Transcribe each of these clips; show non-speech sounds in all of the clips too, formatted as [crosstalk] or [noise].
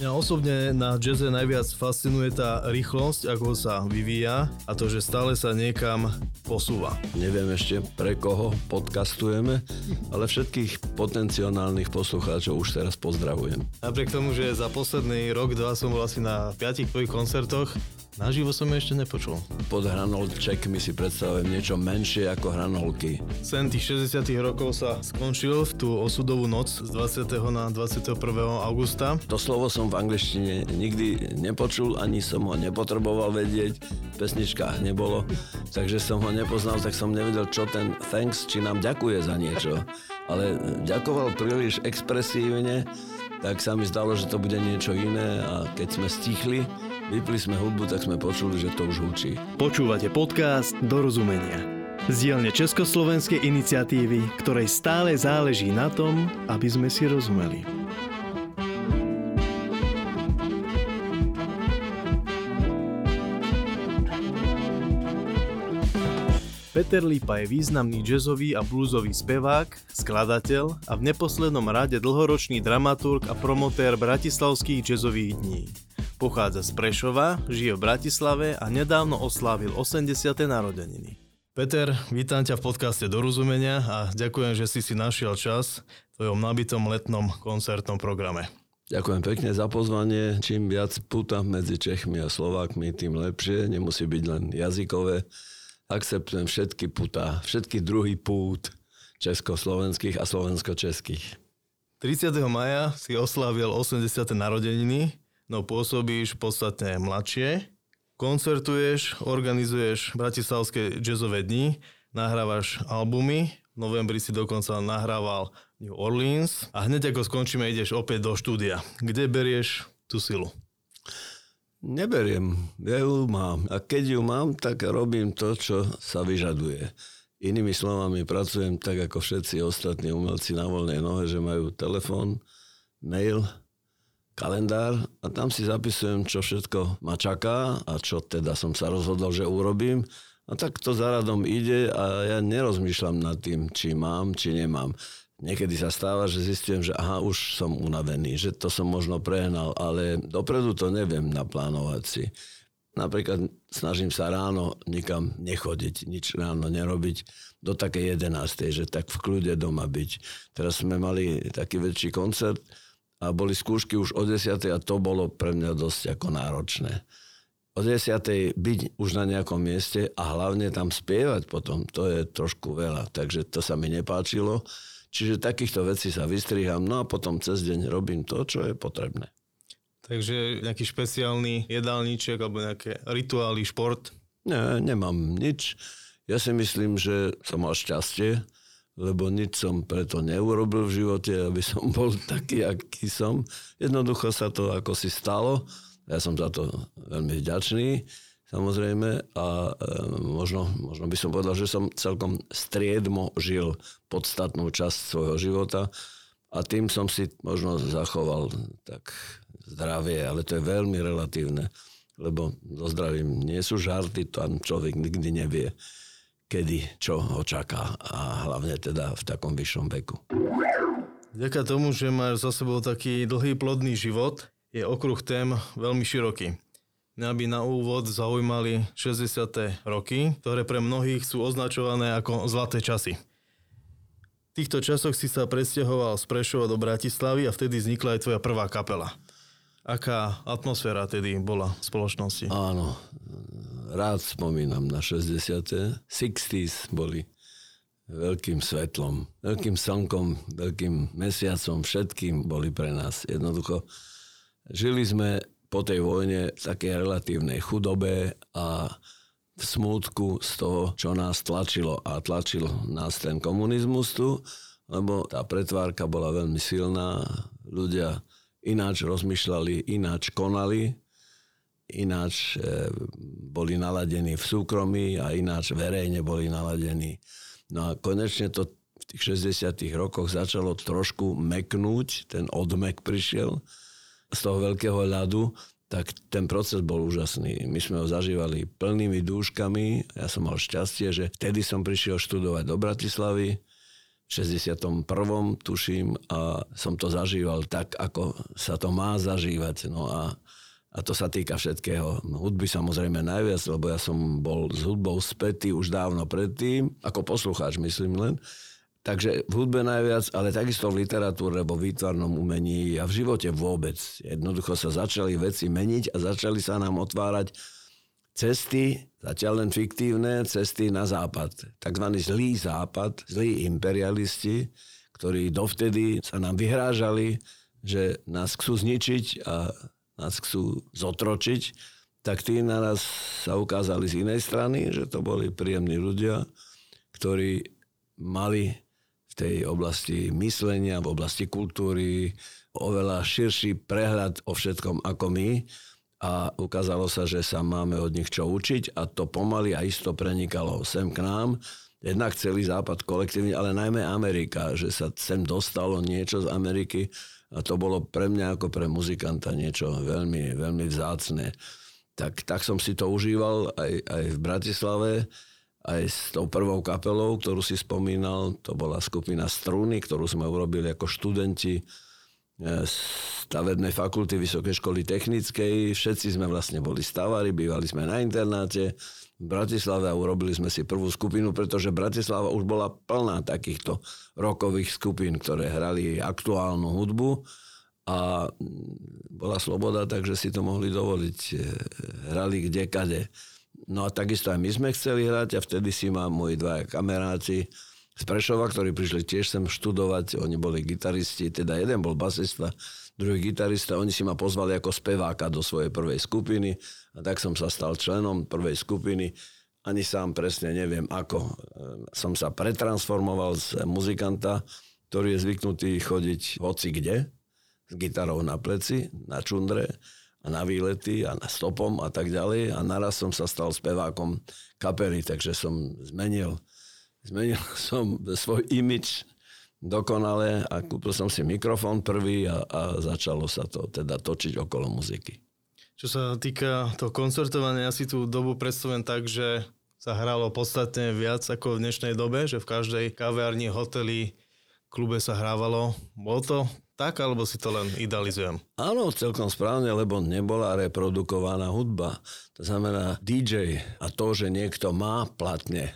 Mňa osobne na jazze najviac fascinuje tá rýchlosť, ako sa vyvíja a to, že stále sa niekam posúva. Neviem ešte pre koho podcastujeme, ale všetkých potenciálnych poslucháčov už teraz pozdravujem. Napriek tomu, že za posledný rok, dva som bol asi na piatich tvojich koncertoch, Naživo som ešte nepočul. Pod hranolčekmi si predstavujem niečo menšie ako hranolky. Sen tých 60 rokov sa skončil v tú osudovú noc z 20. na 21. augusta. To slovo som v angličtine nikdy nepočul, ani som ho nepotreboval vedieť. V pesničkách nebolo, takže som ho nepoznal, tak som nevedel, čo ten thanks, či nám ďakuje za niečo. Ale ďakoval príliš expresívne, tak sa mi zdalo, že to bude niečo iné a keď sme stichli, Vypli sme hudbu, tak sme počuli, že to už hučí. Počúvate podcast Dorozumenia. Z dielne Československej iniciatívy, ktorej stále záleží na tom, aby sme si rozumeli. Peter Lipa je významný jazzový a bluesový spevák, skladateľ a v neposlednom rade dlhoročný dramaturg a promotér bratislavských jazzových dní. Pochádza z Prešova, žije v Bratislave a nedávno oslávil 80. narodeniny. Peter, vítam ťa v podcaste Dorozumenia a ďakujem, že si si našiel čas v tvojom nabitom letnom koncertnom programe. Ďakujem pekne za pozvanie. Čím viac puta medzi Čechmi a Slovákmi, tým lepšie. Nemusí byť len jazykové. Akceptujem všetky puta, všetky druhy pút československých a slovensko-českých. 30. maja si oslávil 80. narodeniny no pôsobíš podstatne mladšie, koncertuješ, organizuješ bratislavské jazzové dni, nahrávaš albumy, v novembri si dokonca nahrával New Orleans a hneď ako skončíme ideš opäť do štúdia. Kde berieš tú silu? Neberiem, ja ju mám. A keď ju mám, tak robím to, čo sa vyžaduje. Inými slovami, pracujem tak ako všetci ostatní umelci na voľnej nohe, že majú telefón, mail, kalendár a tam si zapisujem, čo všetko ma čaká a čo teda som sa rozhodol, že urobím. A tak to za radom ide a ja nerozmýšľam nad tým, či mám, či nemám. Niekedy sa stáva, že zistím, že aha, už som unavený, že to som možno prehnal, ale dopredu to neviem naplánovať si. Napríklad snažím sa ráno nikam nechodiť, nič ráno nerobiť do takej 11. že tak v kľude doma byť. Teraz sme mali taký väčší koncert, a boli skúšky už o 10. a to bolo pre mňa dosť ako náročné. O 10. byť už na nejakom mieste a hlavne tam spievať potom, to je trošku veľa, takže to sa mi nepáčilo. Čiže takýchto vecí sa vystriham, no a potom cez deň robím to, čo je potrebné. Takže nejaký špeciálny jedálniček alebo nejaké rituály, šport? Ne, nemám nič. Ja si myslím, že som mal šťastie, lebo nič som preto neurobil v živote, aby som [laughs] bol taký, aký som. Jednoducho sa to ako si stalo. Ja som za to veľmi vďačný, samozrejme, a e, možno, možno by som povedal, že som celkom striedmo žil podstatnú časť svojho života a tým som si možno zachoval tak zdravie, ale to je veľmi relatívne, lebo so zdravím nie sú žarty, tam človek nikdy nevie kedy čo ho čaká a hlavne teda v takom vyššom veku. Vďaka tomu, že máš za sebou taký dlhý plodný život, je okruh tém veľmi široký. Mňa by na úvod zaujímali 60. roky, ktoré pre mnohých sú označované ako zlaté časy. V týchto časoch si sa presťahoval z Prešova do Bratislavy a vtedy vznikla aj tvoja prvá kapela. Aká atmosféra tedy bola v spoločnosti? Áno, rád spomínam na 60. 60s boli veľkým svetlom, veľkým slnkom, veľkým mesiacom, všetkým boli pre nás. Jednoducho žili sme po tej vojne v takej relatívnej chudobe a v smútku z toho, čo nás tlačilo a tlačil nás ten komunizmus tu, lebo tá pretvárka bola veľmi silná, ľudia ináč rozmýšľali, ináč konali, ináč e, boli naladení v súkromí a ináč verejne boli naladení. No a konečne to v tých 60 rokoch začalo trošku meknúť, ten odmek prišiel z toho veľkého ľadu, tak ten proces bol úžasný. My sme ho zažívali plnými dúškami. Ja som mal šťastie, že vtedy som prišiel študovať do Bratislavy. 61. tuším a som to zažíval tak, ako sa to má zažívať. No a, a to sa týka všetkého. Hudby samozrejme najviac, lebo ja som bol s hudbou spätý už dávno predtým, ako poslucháč myslím len. Takže v hudbe najviac, ale takisto v literatúre, alebo v výtvarnom umení a v živote vôbec. Jednoducho sa začali veci meniť a začali sa nám otvárať cesty, zatiaľ len fiktívne, cesty na západ. Takzvaný zlý západ, zlí imperialisti, ktorí dovtedy sa nám vyhrážali, že nás chcú zničiť a nás chcú zotročiť, tak tí na nás sa ukázali z inej strany, že to boli príjemní ľudia, ktorí mali v tej oblasti myslenia, v oblasti kultúry oveľa širší prehľad o všetkom ako my a ukázalo sa, že sa máme od nich čo učiť a to pomaly a isto prenikalo sem k nám. Jednak celý západ kolektívne, ale najmä Amerika, že sa sem dostalo niečo z Ameriky a to bolo pre mňa ako pre muzikanta niečo veľmi, veľmi vzácne. Tak, tak som si to užíval aj, aj v Bratislave, aj s tou prvou kapelou, ktorú si spomínal, to bola skupina Struny, ktorú sme urobili ako študenti stavebnej fakulty Vysokej školy technickej. Všetci sme vlastne boli stavári, bývali sme na internáte v Bratislave a urobili sme si prvú skupinu, pretože Bratislava už bola plná takýchto rokových skupín, ktoré hrali aktuálnu hudbu a bola sloboda, takže si to mohli dovoliť. Hrali kde, kade. No a takisto aj my sme chceli hrať a vtedy si ma moji dvaja kameráci z Prešova, ktorí prišli tiež sem študovať. Oni boli gitaristi, teda jeden bol basista, druhý gitarista. Oni si ma pozvali ako speváka do svojej prvej skupiny a tak som sa stal členom prvej skupiny. Ani sám presne neviem ako. E, som sa pretransformoval z muzikanta, ktorý je zvyknutý chodiť hoci kde, s gitarou na pleci, na čundre a na výlety a na stopom a tak ďalej. A naraz som sa stal spevákom kapely, takže som zmenil Zmenil [laughs] som svoj imič dokonale a kúpil som si mikrofón prvý a, a začalo sa to teda točiť okolo muziky. Čo sa týka toho koncertovania, ja si tú dobu predstavujem tak, že sa hralo podstatne viac ako v dnešnej dobe, že v každej kaviarni, hoteli, klube sa hrávalo. Bolo to tak, alebo si to len idealizujem? Áno, celkom správne, lebo nebola reprodukovaná hudba. To znamená DJ a to, že niekto má platne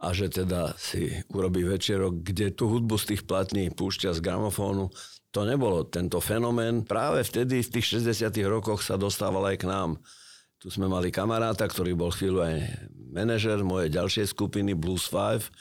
a že teda si urobí večerok, kde tú hudbu z tých platní púšťa z gramofónu. To nebolo tento fenomén. Práve vtedy, v tých 60 rokoch sa dostával aj k nám. Tu sme mali kamaráta, ktorý bol chvíľu aj manažer mojej ďalšej skupiny Blues 5.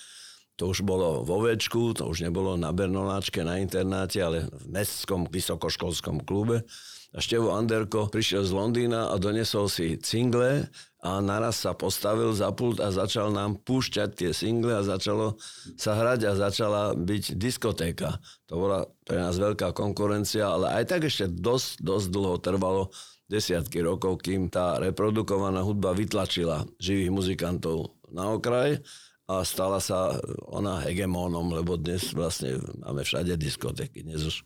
To už bolo vo Večku, to už nebolo na Bernoláčke, na internáte, ale v mestskom vysokoškolskom klube. A Števo Anderko prišiel z Londýna a donesol si cingle a naraz sa postavil za pult a začal nám púšťať tie single a začalo sa hrať a začala byť diskotéka. To bola pre nás veľká konkurencia, ale aj tak ešte dosť, dosť dlho trvalo desiatky rokov, kým tá reprodukovaná hudba vytlačila živých muzikantov na okraj a stala sa ona hegemónom, lebo dnes vlastne máme všade diskotéky. Dnes už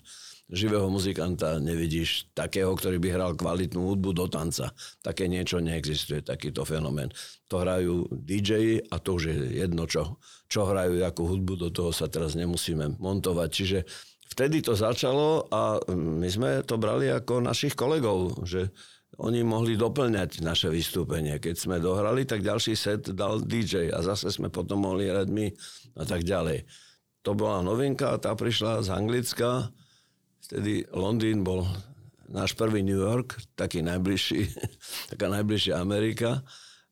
živého muzikanta nevidíš takého, ktorý by hral kvalitnú hudbu do tanca. Také niečo neexistuje, takýto fenomén. To hrajú DJ a to už je jedno, čo, čo hrajú, akú hudbu, do toho sa teraz nemusíme montovať. Čiže vtedy to začalo a my sme to brali ako našich kolegov, že oni mohli doplňať naše vystúpenie. Keď sme dohrali, tak ďalší set dal DJ a zase sme potom mohli hrať my a tak ďalej. To bola novinka, tá prišla z Anglicka Vtedy Londýn bol náš prvý New York, taký najbližší, [laughs] taká najbližšia Amerika.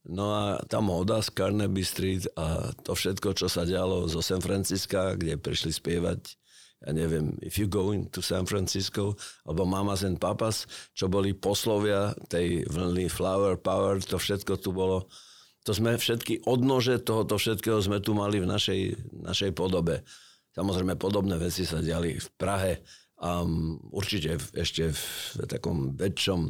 No a tá moda z Carnaby Street a to všetko, čo sa dialo zo San Francisca, kde prišli spievať ja neviem, If You Go into San Francisco, alebo Mamas and Papas, čo boli poslovia tej vlny Flower Power, to všetko tu bolo. To sme všetky odnože tohoto všetkého sme tu mali v našej, našej podobe. Samozrejme, podobné veci sa diali v Prahe, a určite ešte v takom väčšom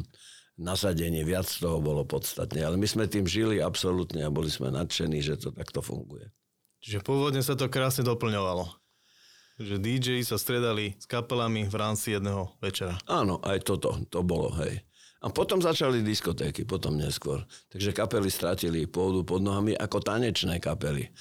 nasadení viac toho bolo podstatne. Ale my sme tým žili absolútne a boli sme nadšení, že to takto funguje. Čiže pôvodne sa to krásne doplňovalo. Že DJ sa stredali s kapelami v rámci jedného večera. Áno, aj toto, to bolo, hej. A potom začali diskotéky, potom neskôr. Takže kapely stratili pôdu pod nohami ako tanečné kapely.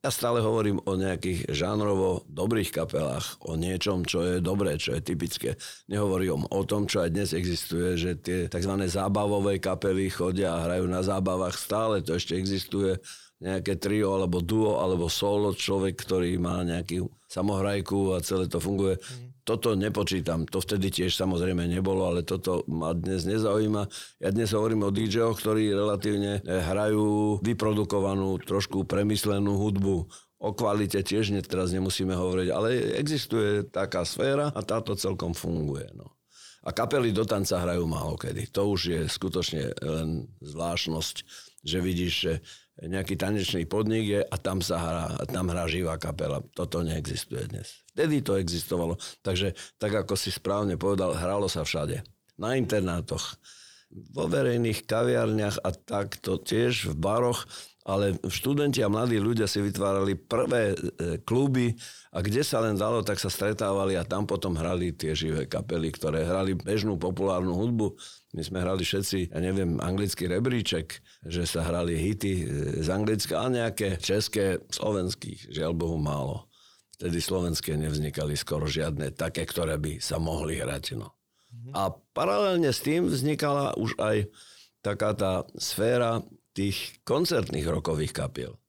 Ja stále hovorím o nejakých žánrovo dobrých kapelách, o niečom, čo je dobré, čo je typické. Nehovorím o tom, čo aj dnes existuje, že tie tzv. zábavové kapely chodia a hrajú na zábavách. Stále to ešte existuje nejaké trio alebo duo alebo solo človek, ktorý má nejaký samohrajku a celé to funguje. Mm. Toto nepočítam. To vtedy tiež samozrejme nebolo, ale toto ma dnes nezaujíma. Ja dnes hovorím o DJ-och, ktorí relatívne eh, hrajú vyprodukovanú, trošku premyslenú hudbu. O kvalite tiež ne, teraz nemusíme hovoriť, ale existuje taká sféra a táto celkom funguje. No. A kapely do tanca hrajú málo kedy. To už je skutočne len zvláštnosť, že vidíš, že nejaký tanečný podnik je a tam sa hrá, a tam hrá živá kapela. Toto neexistuje dnes. Vtedy to existovalo. Takže, tak ako si správne povedal, hralo sa všade. Na internátoch, vo verejných kaviarniach a takto tiež v baroch, ale študenti a mladí ľudia si vytvárali prvé e, kluby a kde sa len dalo, tak sa stretávali a tam potom hrali tie živé kapely, ktoré hrali bežnú populárnu hudbu my sme hrali všetci, ja neviem, anglický rebríček, že sa hrali hity z Anglicka a nejaké české, slovenských, žiaľ Bohu málo. Vtedy slovenské nevznikali skoro žiadne také, ktoré by sa mohli hrať. No. Mhm. A paralelne s tým vznikala už aj taká tá sféra tých koncertných rokových kapiel.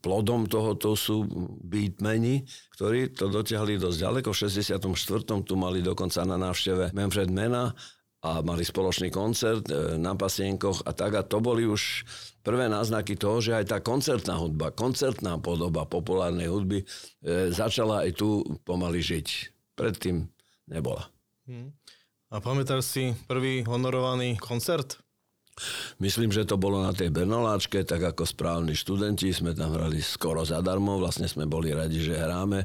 Plodom tohoto sú beatmeni, ktorí to dotiahli dosť ďaleko. V 64. tu mali dokonca na návšteve Manfred Mena a mali spoločný koncert e, na pasienkoch a tak. A to boli už prvé náznaky toho, že aj tá koncertná hudba, koncertná podoba populárnej hudby e, začala aj tu pomaly žiť. Predtým nebola. Hmm. A pamätáš si prvý honorovaný koncert? Myslím, že to bolo na tej Bernoláčke, tak ako správni študenti, sme tam hrali skoro zadarmo, vlastne sme boli radi, že hráme,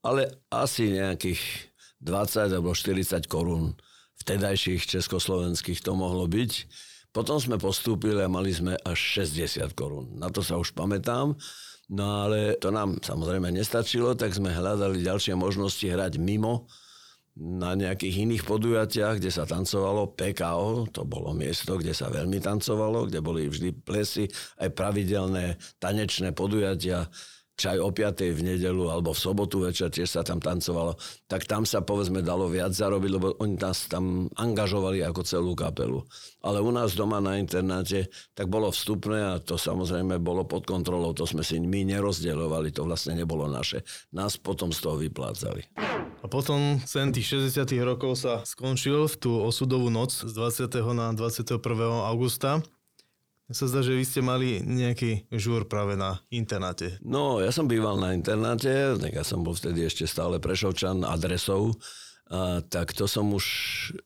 ale asi nejakých 20 alebo 40 korún vtedajších československých to mohlo byť. Potom sme postúpili a mali sme až 60 korún. Na to sa už pamätám. No ale to nám samozrejme nestačilo, tak sme hľadali ďalšie možnosti hrať mimo na nejakých iných podujatiach, kde sa tancovalo PKO, to bolo miesto, kde sa veľmi tancovalo, kde boli vždy plesy, aj pravidelné tanečné podujatia či aj o 5. v nedelu alebo v sobotu večer tiež sa tam tancovalo, tak tam sa povedzme dalo viac zarobiť, lebo oni nás tam angažovali ako celú kapelu. Ale u nás doma na internáte tak bolo vstupné a to samozrejme bolo pod kontrolou, to sme si my nerozdeľovali, to vlastne nebolo naše. Nás potom z toho vyplácali. A potom sen tých 60 rokov sa skončil v tú osudovú noc z 20. na 21. augusta. Mne sa zdá, že vy ste mali nejaký žúr práve na internáte. No, ja som býval na internáte, tak ja som bol vtedy ešte stále prešovčan adresou, a, tak to som už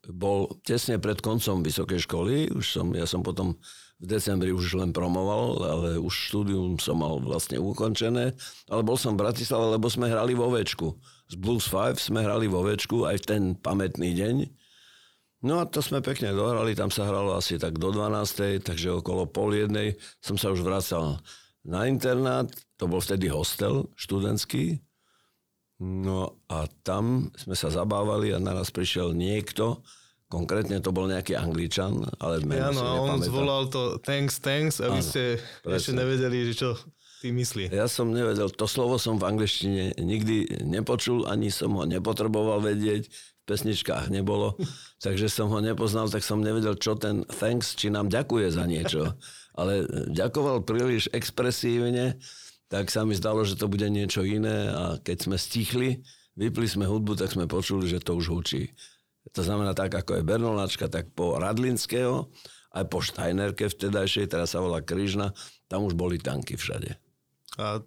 bol tesne pred koncom vysokej školy. Už som, ja som potom v decembri už len promoval, ale už štúdium som mal vlastne ukončené. Ale bol som v Bratislave, lebo sme hrali vo Večku. Z Blues 5 sme hrali vo Večku aj v ten pamätný deň. No a to sme pekne dohrali, tam sa hralo asi tak do 12. takže okolo pol jednej som sa už vracal na internát, to bol vtedy hostel študentský. No a tam sme sa zabávali a naraz prišiel niekto, konkrétne to bol nejaký angličan, ale meno Áno, a on zvolal to thanks, thanks a vy ste presne. ešte nevedeli, že čo ty myslí. Ja som nevedel, to slovo som v angličtine nikdy nepočul, ani som ho nepotreboval vedieť pesničkách nebolo, takže som ho nepoznal, tak som nevedel, čo ten thanks, či nám ďakuje za niečo. Ale ďakoval príliš expresívne, tak sa mi zdalo, že to bude niečo iné a keď sme stichli, vypli sme hudbu, tak sme počuli, že to už hučí. To znamená tak, ako je Bernoláčka, tak po Radlinského, aj po Steinerke vtedajšej, teraz sa volá Kryžna, tam už boli tanky všade. A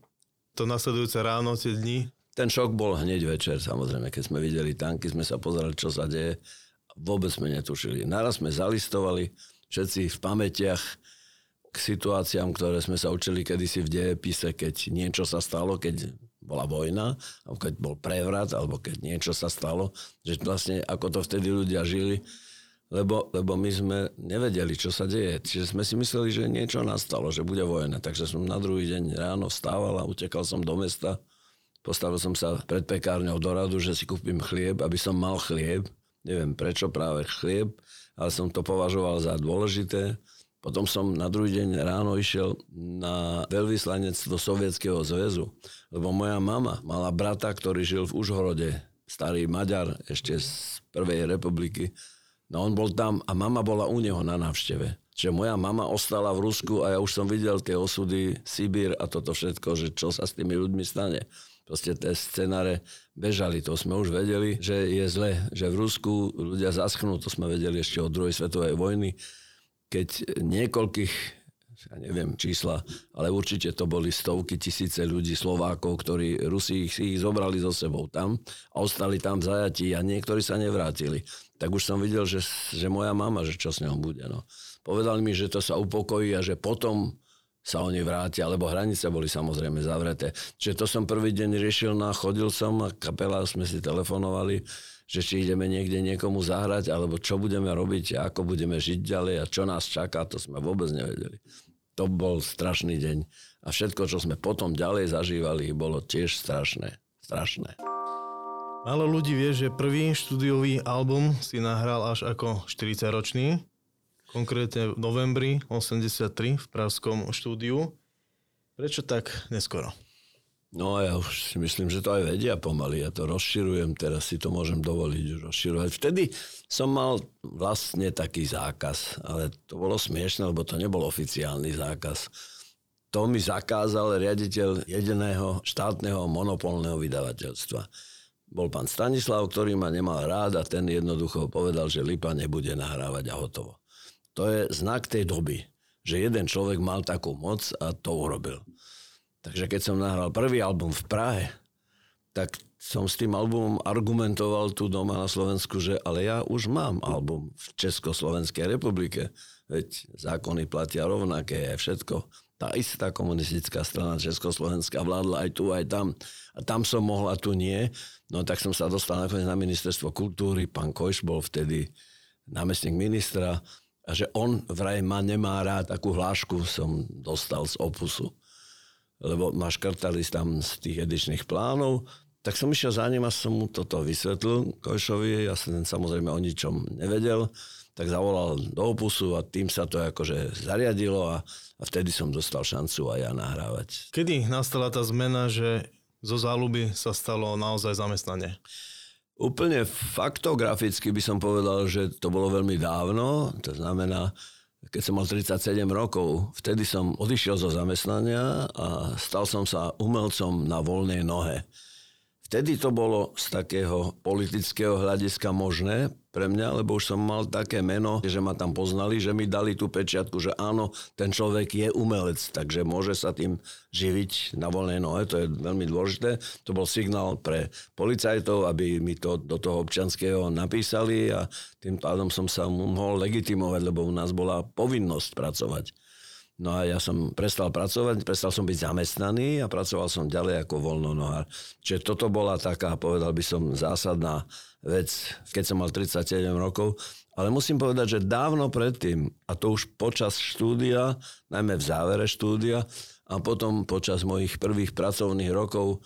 to nasledujúce ráno, tie dni, ten šok bol hneď večer, samozrejme, keď sme videli tanky, sme sa pozerali, čo sa deje. Vôbec sme netušili. Naraz sme zalistovali všetci v pamätiach k situáciám, ktoré sme sa učili kedysi v dejepise, keď niečo sa stalo, keď bola vojna, alebo keď bol prevrat, alebo keď niečo sa stalo, že vlastne ako to vtedy ľudia žili, lebo, lebo my sme nevedeli, čo sa deje. Čiže sme si mysleli, že niečo nastalo, že bude vojna. Takže som na druhý deň ráno vstával a utekal som do mesta Postavil som sa pred pekárňou do radu, že si kúpim chlieb, aby som mal chlieb. Neviem prečo práve chlieb, ale som to považoval za dôležité. Potom som na druhý deň ráno išiel na veľvyslanectvo Sovietskeho zväzu, lebo moja mama mala brata, ktorý žil v Užhorode, starý Maďar ešte z Prvej republiky. No on bol tam a mama bola u neho na návšteve. Čiže moja mama ostala v Rusku a ja už som videl tie osudy, Sibír a toto všetko, že čo sa s tými ľuďmi stane. Proste tie scenáre bežali, to sme už vedeli, že je zle, že v Rusku ľudia zaschnú, to sme vedeli ešte od druhej svetovej vojny keď niekoľkých, ja neviem čísla, ale určite to boli stovky tisíce ľudí, Slovákov, ktorí Rusi ich, ich zobrali so sebou tam a ostali tam zajatí a niektorí sa nevrátili. Tak už som videl, že, že moja mama, že čo s ňou bude. No. Povedali mi, že to sa upokojí a že potom sa oni vrátia, lebo hranice boli samozrejme zavreté. Čiže to som prvý deň riešil, no chodil som a kapela sme si telefonovali že či ideme niekde niekomu zahrať, alebo čo budeme robiť, ako budeme žiť ďalej a čo nás čaká, to sme vôbec nevedeli. To bol strašný deň. A všetko, čo sme potom ďalej zažívali, bolo tiež strašné. Strašné. Málo ľudí vie, že prvý štúdiový album si nahral až ako 40-ročný, konkrétne v novembri 83 v Pravskom štúdiu. Prečo tak neskoro? No ja už si myslím, že to aj vedia pomaly. Ja to rozširujem, teraz si to môžem dovoliť rozširovať. Vtedy som mal vlastne taký zákaz, ale to bolo smiešne, lebo to nebol oficiálny zákaz. To mi zakázal riaditeľ jediného štátneho monopolného vydavateľstva. Bol pán Stanislav, ktorý ma nemal rád a ten jednoducho povedal, že Lipa nebude nahrávať a hotovo. To je znak tej doby, že jeden človek mal takú moc a to urobil. Takže keď som nahral prvý album v Prahe, tak som s tým albumom argumentoval tu doma na Slovensku, že ale ja už mám album v Československej republike. Veď zákony platia rovnaké, všetko. Tá istá komunistická strana Československá vládla aj tu, aj tam. A tam som mohla, tu nie. No tak som sa dostal nakoniec na ministerstvo kultúry. Pán Kojš bol vtedy námestník ministra. A že on vraj ma nemá rád, takú hlášku som dostal z opusu lebo ma škrtali tam z tých edičných plánov, tak som išiel za ním a som mu toto vysvetlil Kojšovi, ja som samozrejme o ničom nevedel, tak zavolal do opusu a tým sa to akože zariadilo a, a vtedy som dostal šancu aj ja nahrávať. Kedy nastala tá zmena, že zo záľuby sa stalo naozaj zamestnanie? Úplne faktograficky by som povedal, že to bolo veľmi dávno, to znamená, keď som mal 37 rokov, vtedy som odišiel zo zamestnania a stal som sa umelcom na voľnej nohe. Vtedy to bolo z takého politického hľadiska možné pre mňa, lebo už som mal také meno, že ma tam poznali, že mi dali tú pečiatku, že áno, ten človek je umelec, takže môže sa tým živiť na voľnej nohe, to je veľmi dôležité. To bol signál pre policajtov, aby mi to do toho občanského napísali a tým pádom som sa mohol legitimovať, lebo u nás bola povinnosť pracovať. No a ja som prestal pracovať, prestal som byť zamestnaný a pracoval som ďalej ako voľnonohár. Čiže toto bola taká, povedal by som, zásadná vec, keď som mal 37 rokov. Ale musím povedať, že dávno predtým, a to už počas štúdia, najmä v závere štúdia, a potom počas mojich prvých pracovných rokov,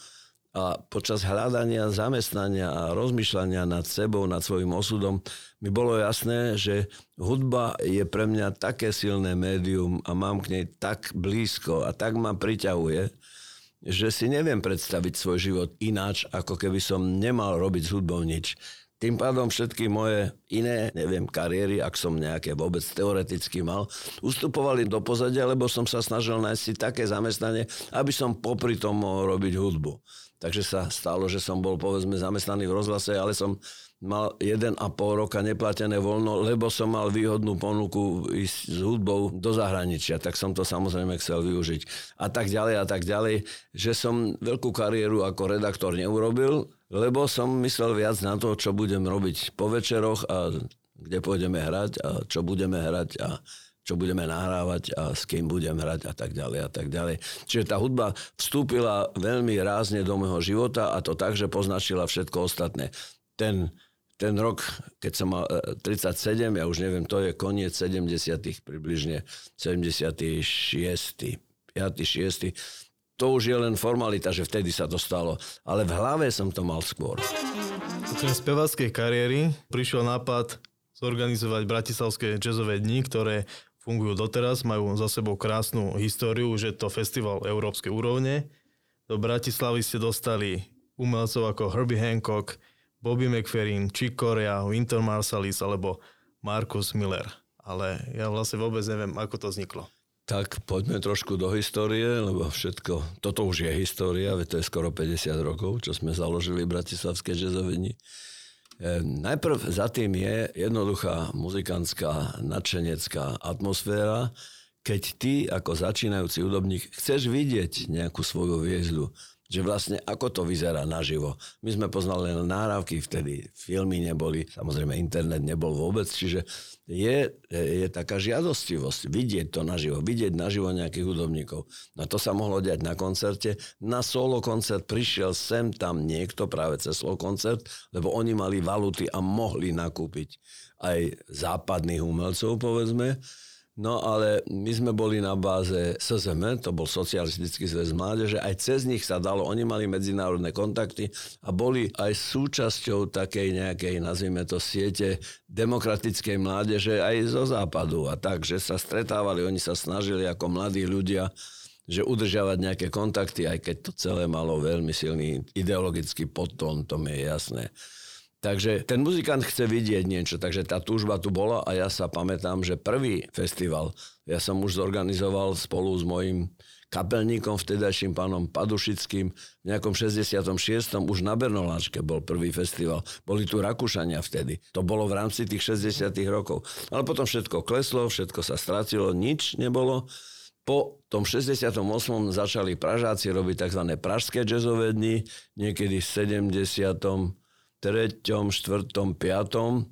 a počas hľadania zamestnania a rozmýšľania nad sebou, nad svojim osudom, mi bolo jasné, že hudba je pre mňa také silné médium a mám k nej tak blízko a tak ma priťahuje, že si neviem predstaviť svoj život ináč, ako keby som nemal robiť s hudbou nič. Tým pádom všetky moje iné, neviem, kariéry, ak som nejaké vôbec teoreticky mal, ustupovali do pozadia, lebo som sa snažil nájsť si také zamestnanie, aby som popri tom mohol robiť hudbu. Takže sa stalo, že som bol povedzme zamestnaný v rozhlase, ale som mal 1,5 roka neplatené voľno, lebo som mal výhodnú ponuku ísť s hudbou do zahraničia, tak som to samozrejme chcel využiť. A tak ďalej a tak ďalej, že som veľkú kariéru ako redaktor neurobil, lebo som myslel viac na to, čo budem robiť po večeroch a kde pôjdeme hrať a čo budeme hrať a čo budeme nahrávať a s kým budem hrať a tak ďalej a tak ďalej. Čiže tá hudba vstúpila veľmi rázne do môjho života a to tak, že poznačila všetko ostatné. Ten, ten rok, keď som mal 37, e, ja už neviem, to je koniec 70 približne 76. 5. 6. To už je len formalita, že vtedy sa to stalo. Ale v hlave som to mal skôr. Okrem speváckej kariéry prišiel nápad zorganizovať Bratislavské jazzové dni, ktoré fungujú doteraz, majú za sebou krásnu históriu, že to festival európskej úrovne. Do Bratislavy ste dostali umelcov ako Herbie Hancock, Bobby McFerrin, Chick Corea, Winter Marsalis alebo Marcus Miller. Ale ja vlastne vôbec neviem, ako to vzniklo. Tak poďme trošku do histórie, lebo všetko, toto už je história, veď to je skoro 50 rokov, čo sme založili Bratislavské jazzoviny. E, najprv za tým je jednoduchá muzikantská, nadšenecká atmosféra, keď ty ako začínajúci hudobník chceš vidieť nejakú svoju hviezdu, že vlastne ako to vyzerá naživo. My sme poznali len náravky vtedy, filmy neboli, samozrejme internet nebol vôbec, čiže je, je taká žiadostivosť vidieť to naživo, vidieť naživo nejakých hudobníkov. No to sa mohlo diať na koncerte. Na solo koncert prišiel sem tam niekto práve cez solo koncert, lebo oni mali valuty a mohli nakúpiť aj západných umelcov, povedzme No ale my sme boli na báze SZM, to bol Socialistický zväz mládeže, aj cez nich sa dalo, oni mali medzinárodné kontakty a boli aj súčasťou takej nejakej, nazvime to, siete demokratickej mládeže aj zo západu a tak, že sa stretávali, oni sa snažili ako mladí ľudia že udržiavať nejaké kontakty, aj keď to celé malo veľmi silný ideologický podtón, to mi je jasné. Takže ten muzikant chce vidieť niečo, takže tá túžba tu bola a ja sa pamätám, že prvý festival, ja som už zorganizoval spolu s mojim kapelníkom, vtedajším pánom Padušickým, v nejakom 66. už na Bernoláčke bol prvý festival. Boli tu Rakúšania vtedy. To bolo v rámci tých 60. rokov. Ale potom všetko kleslo, všetko sa stratilo, nič nebolo. Po tom 68. začali Pražáci robiť tzv. pražské jazzové dni, niekedy v 70 treťom, štvrtom, piatom.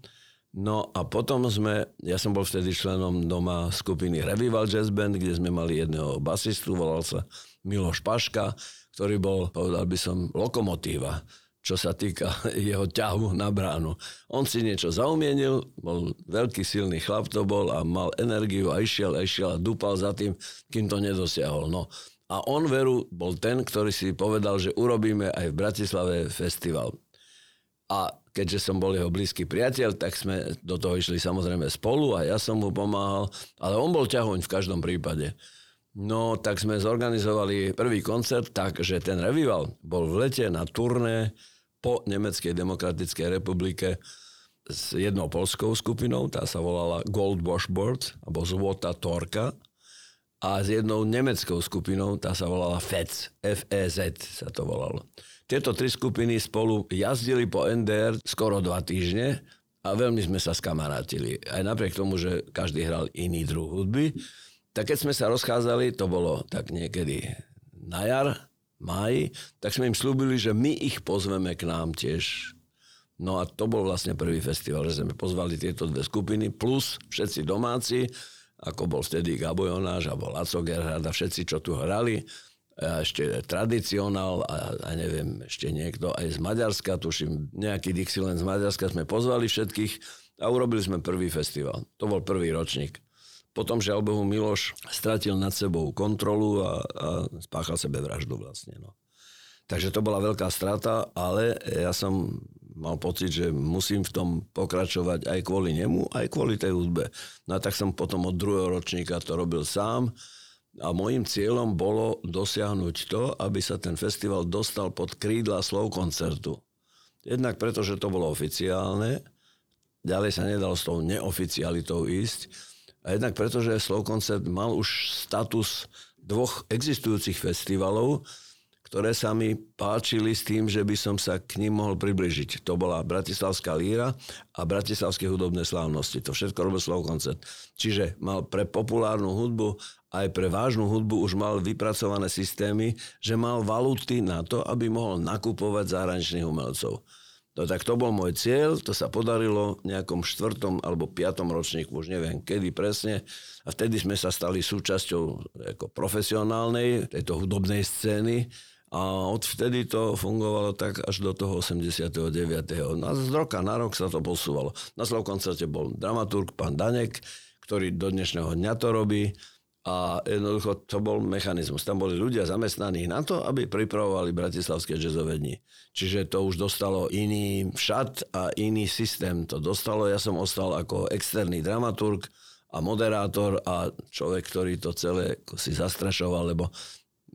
No a potom sme, ja som bol vtedy členom doma skupiny Revival Jazz Band, kde sme mali jedného basistu, volal sa Miloš Paška, ktorý bol, povedal by som, lokomotíva čo sa týka [laughs] jeho ťahu na bránu. On si niečo zaumienil, bol veľký silný chlap to bol a mal energiu a išiel a išiel a dúpal za tým, kým to nedosiahol. No. A on veru bol ten, ktorý si povedal, že urobíme aj v Bratislave festival. A keďže som bol jeho blízky priateľ, tak sme do toho išli samozrejme spolu a ja som mu pomáhal, ale on bol ťahoň v každom prípade. No, tak sme zorganizovali prvý koncert tak, že ten revival bol v lete na turné po Nemeckej demokratickej republike s jednou polskou skupinou, tá sa volala Gold Washboard, alebo Złota Torka, a s jednou nemeckou skupinou, tá sa volala FEZ, F-E-Z sa to volalo. Tieto tri skupiny spolu jazdili po NDR skoro dva týždne a veľmi sme sa skamarátili. Aj napriek tomu, že každý hral iný druh hudby. Tak keď sme sa rozchádzali, to bolo tak niekedy na jar, maj, tak sme im slúbili, že my ich pozveme k nám tiež. No a to bol vlastne prvý festival, že sme pozvali tieto dve skupiny, plus všetci domáci, ako bol vtedy Gabo Jonáš a bol Laco Gerhard a všetci, čo tu hrali a ešte tradicionál a, a neviem, ešte niekto aj z Maďarska, tuším, nejaký Dixieland z Maďarska sme pozvali všetkých a urobili sme prvý festival. To bol prvý ročník. Potom, že Bohu Miloš stratil nad sebou kontrolu a, a spáchal sebevraždu vlastne. No. Takže to bola veľká strata, ale ja som mal pocit, že musím v tom pokračovať aj kvôli nemu, aj kvôli tej hudbe. No a tak som potom od druhého ročníka to robil sám a môjim cieľom bolo dosiahnuť to, aby sa ten festival dostal pod krídla slov koncertu. Jednak preto, že to bolo oficiálne, ďalej sa nedalo s tou neoficialitou ísť, a jednak preto, že Slow koncert mal už status dvoch existujúcich festivalov, ktoré sa mi páčili s tým, že by som sa k ním mohol približiť. To bola Bratislavská líra a Bratislavské hudobné slávnosti. To všetko robil Slow koncert. Čiže mal pre populárnu hudbu aj pre vážnu hudbu už mal vypracované systémy, že mal valuty na to, aby mohol nakupovať zahraničných umelcov. No tak to bol môj cieľ, to sa podarilo v nejakom štvrtom alebo piatom ročníku, už neviem kedy presne. A vtedy sme sa stali súčasťou ako profesionálnej tejto hudobnej scény a odvtedy to fungovalo tak až do toho 89. No z roka na rok sa to posúvalo. Na Slav koncerte bol dramaturg pán Danek, ktorý do dnešného dňa to robí. A jednoducho to bol mechanizmus. Tam boli ľudia zamestnaní na to, aby pripravovali bratislavské jazzové dni. Čiže to už dostalo iný šat a iný systém. To dostalo, ja som ostal ako externý dramaturg a moderátor a človek, ktorý to celé si zastrašoval, lebo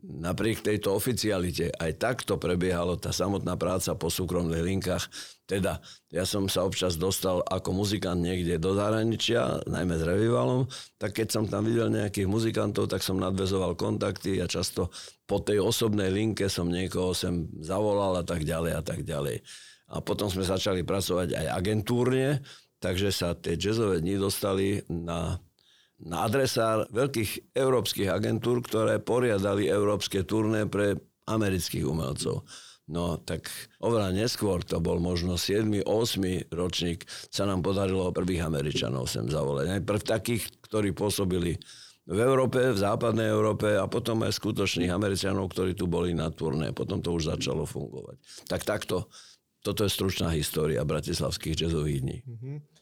napriek tejto oficialite aj takto prebiehalo tá samotná práca po súkromných linkách. Teda ja som sa občas dostal ako muzikant niekde do zahraničia, najmä s revivalom, tak keď som tam videl nejakých muzikantov, tak som nadvezoval kontakty a často po tej osobnej linke som niekoho sem zavolal a tak ďalej a tak ďalej. A potom sme začali pracovať aj agentúrne, takže sa tie jazzové dni dostali na na adresár veľkých európskych agentúr, ktoré poriadali európske turné pre amerických umelcov. No tak oveľa neskôr, to bol možno 7. 8. ročník, sa nám podarilo prvých Američanov sem zavolať. Najprv takých, ktorí pôsobili v Európe, v západnej Európe a potom aj skutočných Američanov, ktorí tu boli na turné. Potom to už začalo fungovať. Tak takto, toto je stručná história bratislavských jazzových dní. Mm-hmm.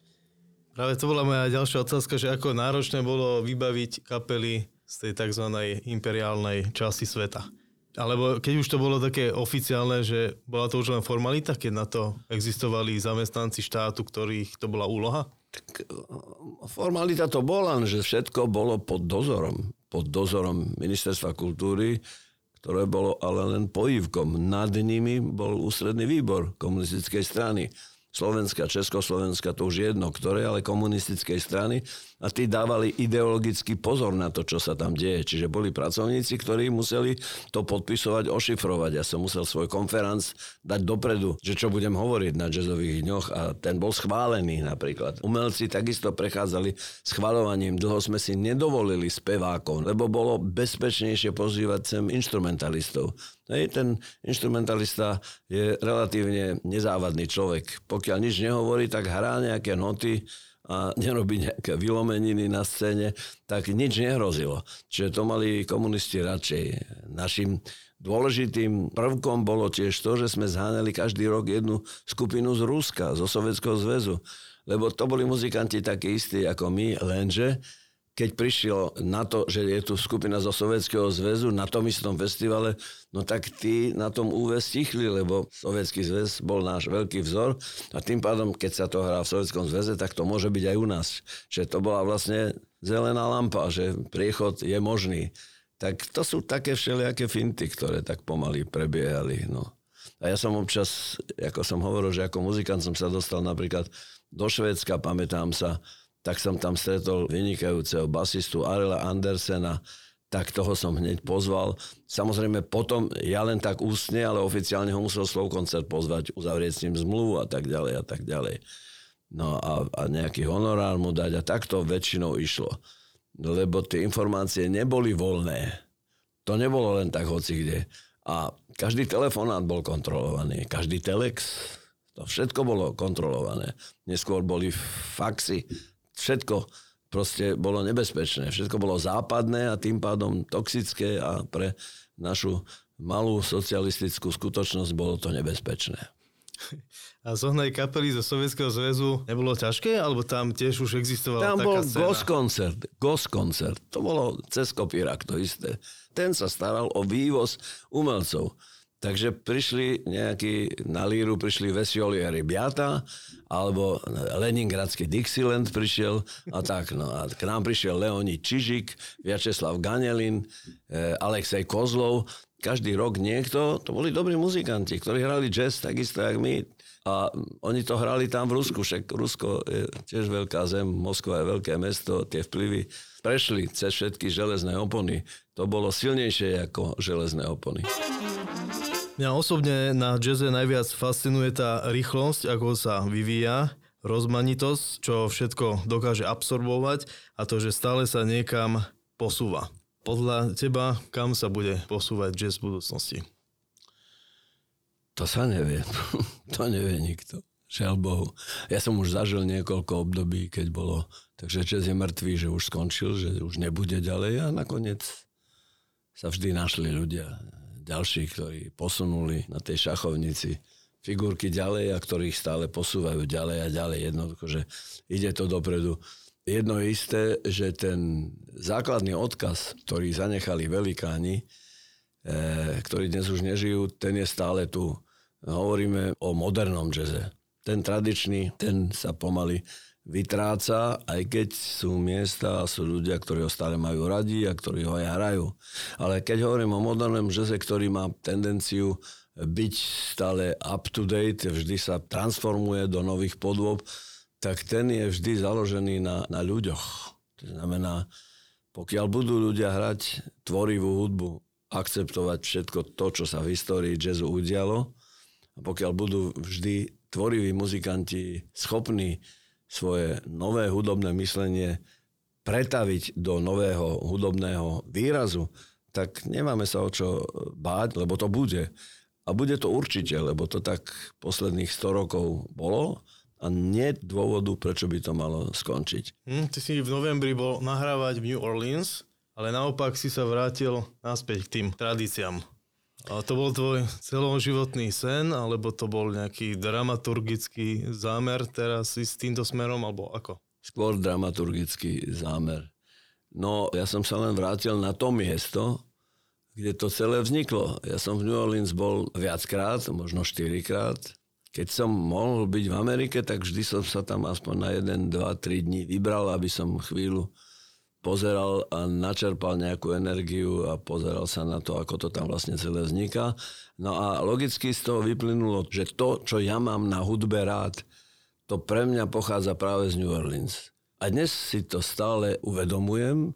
Práve to bola moja ďalšia otázka, že ako náročné bolo vybaviť kapely z tej tzv. imperiálnej časti sveta. Alebo keď už to bolo také oficiálne, že bola to už len formalita, keď na to existovali zamestnanci štátu, ktorých to bola úloha? Tak, formalita to bola, že všetko bolo pod dozorom. Pod dozorom Ministerstva kultúry, ktoré bolo ale len pojívkom. Nad nimi bol ústredný výbor komunistickej strany. Slovenska, Československa, to už jedno, ktoré, ale komunistickej strany a tí dávali ideologický pozor na to, čo sa tam deje. Čiže boli pracovníci, ktorí museli to podpisovať, ošifrovať. Ja som musel svoj konferenc dať dopredu, že čo budem hovoriť na jazzových dňoch a ten bol schválený napríklad. Umelci takisto prechádzali schvalovaním. Dlho sme si nedovolili spevákov, lebo bolo bezpečnejšie pozývať sem instrumentalistov. Hej, ten instrumentalista je relatívne nezávadný človek. Pokiaľ nič nehovorí, tak hrá nejaké noty a nerobí nejaké vylomeniny na scéne, tak nič nehrozilo. Čiže to mali komunisti radšej. Našim dôležitým prvkom bolo tiež to, že sme zháňali každý rok jednu skupinu z Ruska, zo Sovjetského zväzu. Lebo to boli muzikanti takí istí ako my, lenže keď prišiel na to, že je tu skupina zo Sovietskeho zväzu na tom istom festivale, no tak tí na tom UV stichli, lebo Sovietský zväz bol náš veľký vzor a tým pádom, keď sa to hrá v Sovietskom zväze, tak to môže byť aj u nás. Že to bola vlastne zelená lampa, že priechod je možný. Tak to sú také všelijaké finty, ktoré tak pomaly prebiehali. No. A ja som občas, ako som hovoril, že ako muzikant som sa dostal napríklad do Švédska, pamätám sa, tak som tam stretol vynikajúceho basistu Arela Andersena, tak toho som hneď pozval. Samozrejme potom, ja len tak ústne, ale oficiálne ho musel koncert pozvať, uzavrieť s ním zmluvu a tak ďalej a tak ďalej. No a, a nejaký honorár mu dať a takto väčšinou išlo. Lebo tie informácie neboli voľné. To nebolo len tak hoci kde. A každý telefonát bol kontrolovaný, každý telex, to všetko bolo kontrolované. Neskôr boli faxy, všetko proste bolo nebezpečné. Všetko bolo západné a tým pádom toxické a pre našu malú socialistickú skutočnosť bolo to nebezpečné. A zohnaj kapely zo Sovietskeho zväzu nebolo ťažké? Alebo tam tiež už existovala tam taká bol scéna? Ghost koncert. Ghost koncert. To bolo cez kopírak to isté. Ten sa staral o vývoz umelcov. Takže prišli nejakí, na líru prišli Vesiolieri Biata, alebo Leningradský Dixieland prišiel a tak. No a k nám prišiel Leonid Čižik, Vyacheslav Ganelin, eh, Alexej Kozlov. Každý rok niekto, to boli dobrí muzikanti, ktorí hrali jazz takisto, jak my. A oni to hrali tam v Rusku, však Rusko je tiež veľká zem, Moskva je veľké mesto, tie vplyvy prešli cez všetky železné opony. To bolo silnejšie ako železné opony. Mňa osobne na jazze najviac fascinuje tá rýchlosť, ako sa vyvíja, rozmanitosť, čo všetko dokáže absorbovať a to, že stále sa niekam posúva. Podľa teba, kam sa bude posúvať jazz v budúcnosti? To sa nevie. [laughs] to nevie nikto. Žiaľ Bohu. Ja som už zažil niekoľko období, keď bolo, takže jazz je mŕtvý, že už skončil, že už nebude ďalej a nakoniec sa vždy našli ľudia ďalší, ktorí posunuli na tej šachovnici figurky ďalej a ktorých stále posúvajú ďalej a ďalej. Jednoducho, že ide to dopredu. Jedno je isté, že ten základný odkaz, ktorý zanechali velikáni, e, ktorí dnes už nežijú, ten je stále tu. Hovoríme o modernom jazze. Ten tradičný, ten sa pomaly vytráca, aj keď sú miesta a sú ľudia, ktorí ho stále majú radi a ktorí ho aj hrajú. Ale keď hovorím o modernom žeze, ktorý má tendenciu byť stále up to date, vždy sa transformuje do nových podôb, tak ten je vždy založený na, na ľuďoch. To znamená, pokiaľ budú ľudia hrať tvorivú hudbu, akceptovať všetko to, čo sa v histórii jazzu udialo, a pokiaľ budú vždy tvoriví muzikanti schopní svoje nové hudobné myslenie pretaviť do nového hudobného výrazu, tak nemáme sa o čo báť, lebo to bude. A bude to určite, lebo to tak posledných 100 rokov bolo a nie dôvodu, prečo by to malo skončiť. Hm, ty si v novembri bol nahrávať v New Orleans, ale naopak si sa vrátil naspäť k tým tradíciám. A to bol tvoj celoživotný sen, alebo to bol nejaký dramaturgický zámer teraz s týmto smerom, alebo ako? Skôr dramaturgický zámer. No, ja som sa len vrátil na to miesto, kde to celé vzniklo. Ja som v New Orleans bol viackrát, možno štyrikrát. Keď som mohol byť v Amerike, tak vždy som sa tam aspoň na 1, 2, 3 dní vybral, aby som chvíľu pozeral a načerpal nejakú energiu a pozeral sa na to, ako to tam vlastne celé vzniká. No a logicky z toho vyplynulo, že to, čo ja mám na hudbe rád, to pre mňa pochádza práve z New Orleans. A dnes si to stále uvedomujem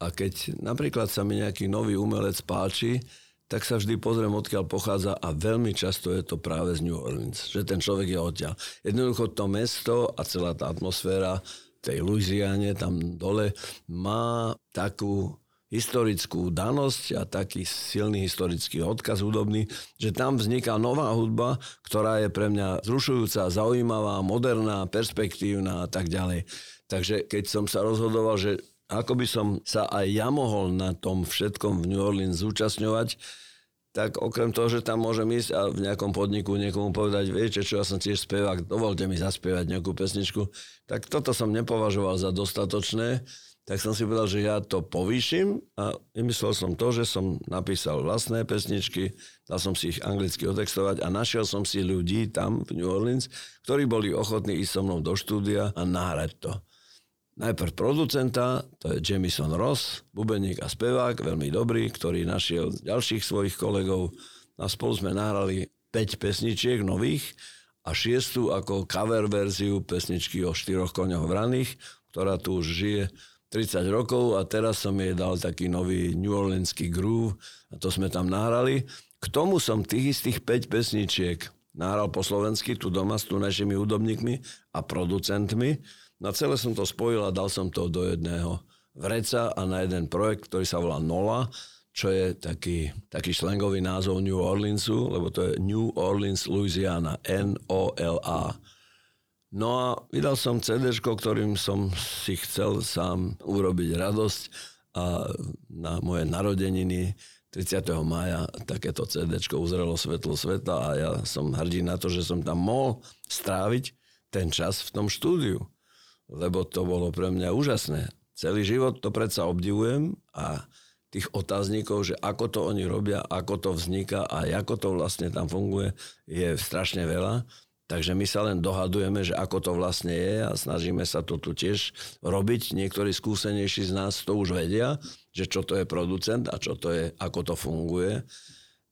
a keď napríklad sa mi nejaký nový umelec páči, tak sa vždy pozriem, odkiaľ pochádza a veľmi často je to práve z New Orleans, že ten človek je odtiaľ. Jednoducho to mesto a celá tá atmosféra tej Louisiane tam dole má takú historickú danosť a taký silný historický odkaz hudobný, že tam vzniká nová hudba, ktorá je pre mňa zrušujúca, zaujímavá, moderná, perspektívna a tak ďalej. Takže keď som sa rozhodoval, že ako by som sa aj ja mohol na tom všetkom v New Orleans zúčastňovať, tak okrem toho, že tam môžem ísť a v nejakom podniku niekomu povedať, viete čo, ja som tiež spevák, dovolte mi zaspievať nejakú pesničku, tak toto som nepovažoval za dostatočné, tak som si povedal, že ja to povýšim a vymyslel som to, že som napísal vlastné pesničky, dal som si ich anglicky otextovať a našiel som si ľudí tam v New Orleans, ktorí boli ochotní ísť so mnou do štúdia a nahrať to najprv producenta, to je Jamison Ross, bubeník a spevák, veľmi dobrý, ktorý našiel ďalších svojich kolegov a spolu sme nahrali 5 pesničiek nových a šiestu ako cover verziu pesničky o štyroch koňoch vraných, ktorá tu už žije 30 rokov a teraz som jej dal taký nový New Orleanský groove a to sme tam nahrali. K tomu som tých istých 5 pesničiek nahral po slovensky tu doma s našimi hudobníkmi a producentmi na celé som to spojil a dal som to do jedného vreca a na jeden projekt, ktorý sa volá Nola, čo je taký, taký slangový názov New Orleansu, lebo to je New Orleans, Louisiana, N-O-L-A. No a vydal som CD, ktorým som si chcel sám urobiť radosť a na moje narodeniny 30. maja takéto CD uzrelo svetlo sveta a ja som hrdý na to, že som tam mohol stráviť ten čas v tom štúdiu lebo to bolo pre mňa úžasné. Celý život to predsa obdivujem a tých otáznikov, že ako to oni robia, ako to vzniká a ako to vlastne tam funguje, je strašne veľa. Takže my sa len dohadujeme, že ako to vlastne je a snažíme sa to tu tiež robiť. Niektorí skúsenejší z nás to už vedia, že čo to je producent a čo to je, ako to funguje.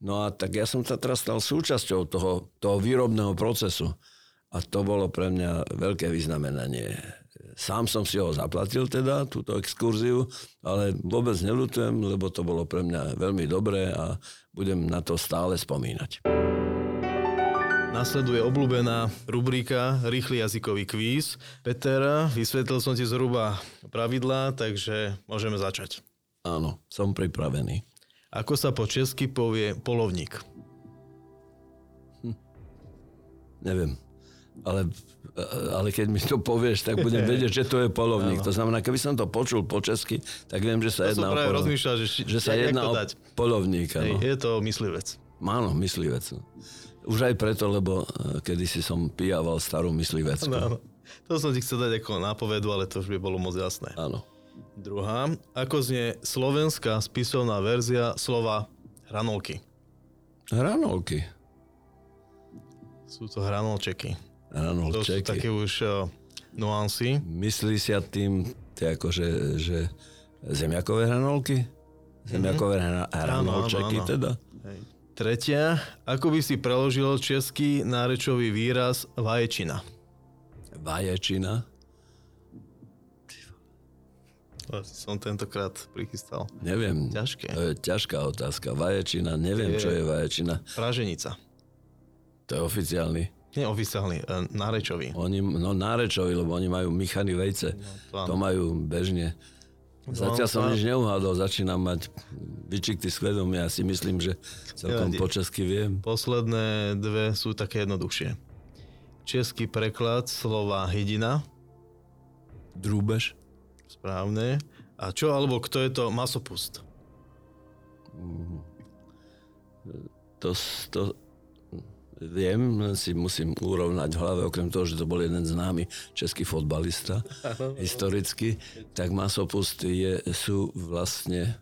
No a tak ja som sa teraz stal súčasťou toho, toho výrobného procesu. A to bolo pre mňa veľké vyznamenanie. Sám som si ho zaplatil teda, túto exkurziu, ale vôbec nelutujem, lebo to bolo pre mňa veľmi dobré a budem na to stále spomínať. Nasleduje obľúbená rubrika Rýchly jazykový kvíz. Peter, vysvetlil som ti zhruba pravidlá, takže môžeme začať. Áno, som pripravený. Ako sa po česky povie polovník? Hm. Neviem ale, ale keď mi to povieš, tak budem [laughs] vedieť, že to je polovník. To znamená, keby som to počul po česky, tak viem, že sa to jedná o polovník. že, že sa jedná o polovníka. No. je to myslivec. Áno, myslivec. Už aj preto, lebo eh, kedysi som pijával starú myslivecku. No, to som ti chcel dať ako nápovedu, ale to už by bolo moc jasné. Áno. Druhá. Ako znie slovenská spisovná verzia slova hranolky? Hranolky. Sú to hranolčeky. Áno, to čeky. sú také už uh, nuancy. Myslí sa tým, tie akože, že zemiakové hranolky? Zemiakové mm-hmm. hranolčeky teda? Hej. Tretia, ako by si preložil český nárečový výraz vaječina? Vaječina? Som tentokrát prichystal. Neviem. Ťažké. To je ťažká otázka. Vaječina, neviem, je... čo je vaječina. Praženica. To je oficiálny. Nie oficiálny, e. Oni, no nárečový, lebo oni majú Michany vejce. No, to majú bežne. Zatiaľ som nič neuhádol, začínam mať vyčikty svedomia. Ja si myslím, že celkom po česky viem. Posledné dve sú také jednoduchšie. Český preklad slova hydina. Drúbež. Správne. A čo alebo kto je to masopust? To, to, Viem, si musím urovnať v hlave, okrem toho, že to bol jeden známy český fotbalista, historicky, tak masopusty je, sú vlastne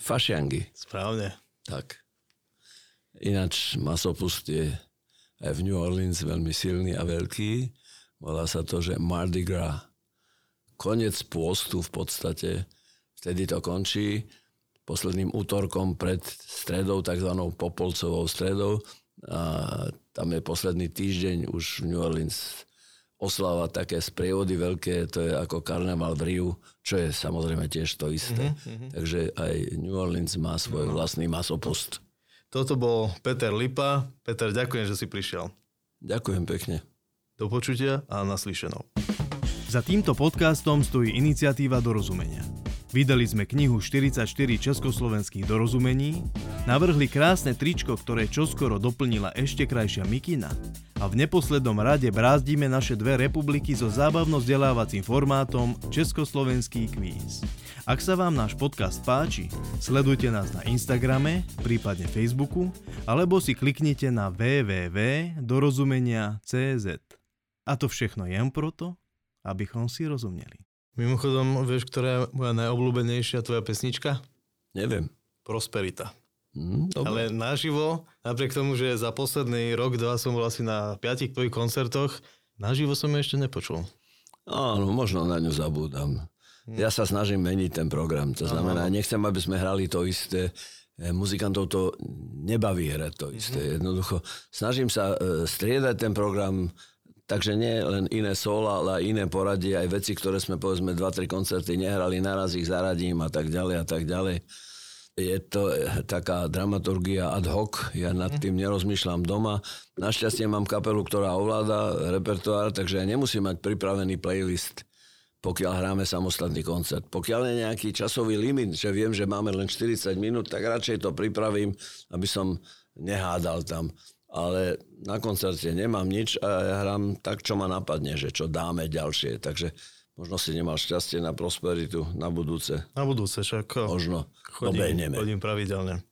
fašiangy. Správne. Tak. Ináč masopust je aj v New Orleans veľmi silný a veľký. Volá sa to, že Mardi Gras. Konec pôstu v podstate. Vtedy to končí posledným útorkom pred stredou, tzv. popolcovou stredou a tam je posledný týždeň už v New Orleans oslava také sprievody veľké, to je ako karneval v Riu, čo je samozrejme tiež to isté. Mm-hmm. Takže aj New Orleans má svoj no. vlastný masopost. Toto bol Peter Lipa. Peter, ďakujem, že si prišiel. Ďakujem pekne. Do počutia a naslyšenou. Za týmto podcastom stojí iniciatíva dorozumenia. Vydali sme knihu 44 československých dorozumení, navrhli krásne tričko, ktoré čoskoro doplnila ešte krajšia mikina a v neposlednom rade brázdime naše dve republiky so zábavno-vzdelávacím formátom Československý kvíz. Ak sa vám náš podcast páči, sledujte nás na Instagrame, prípadne Facebooku, alebo si kliknite na www.dorozumenia.cz. A to všechno jen proto, abychom si rozumeli. Mimochodom, vieš, ktorá je moja najobľúbenejšia tvoja pesnička? Neviem. Prosperita. Mm, Ale naživo, napriek tomu, že za posledný rok, dva som bol asi na piatich tvojich koncertoch, naživo som ju ešte nepočul. Áno, možno na ňu zabúdam. Hm. Ja sa snažím meniť ten program. To znamená, Aha. nechcem, aby sme hrali to isté. E, muzikantov to nebaví hrať to isté. Mm-hmm. Jednoducho, snažím sa e, striedať ten program, Takže nie len iné sola, ale aj iné poradie, aj veci, ktoré sme povedzme 2-3 koncerty nehrali, naraz ich zaradím a tak ďalej a tak ďalej. Je to eh, taká dramaturgia ad hoc, ja nad tým nerozmýšľam doma. Našťastie mám kapelu, ktorá ovláda repertoár, takže ja nemusím mať pripravený playlist, pokiaľ hráme samostatný koncert. Pokiaľ je nejaký časový limit, že viem, že máme len 40 minút, tak radšej to pripravím, aby som nehádal tam ale na koncerte nemám nič a ja hrám tak, čo ma napadne, že čo dáme ďalšie. Takže možno si nemal šťastie na prosperitu na budúce. Na budúce však. Možno chodím, chodím pravidelne.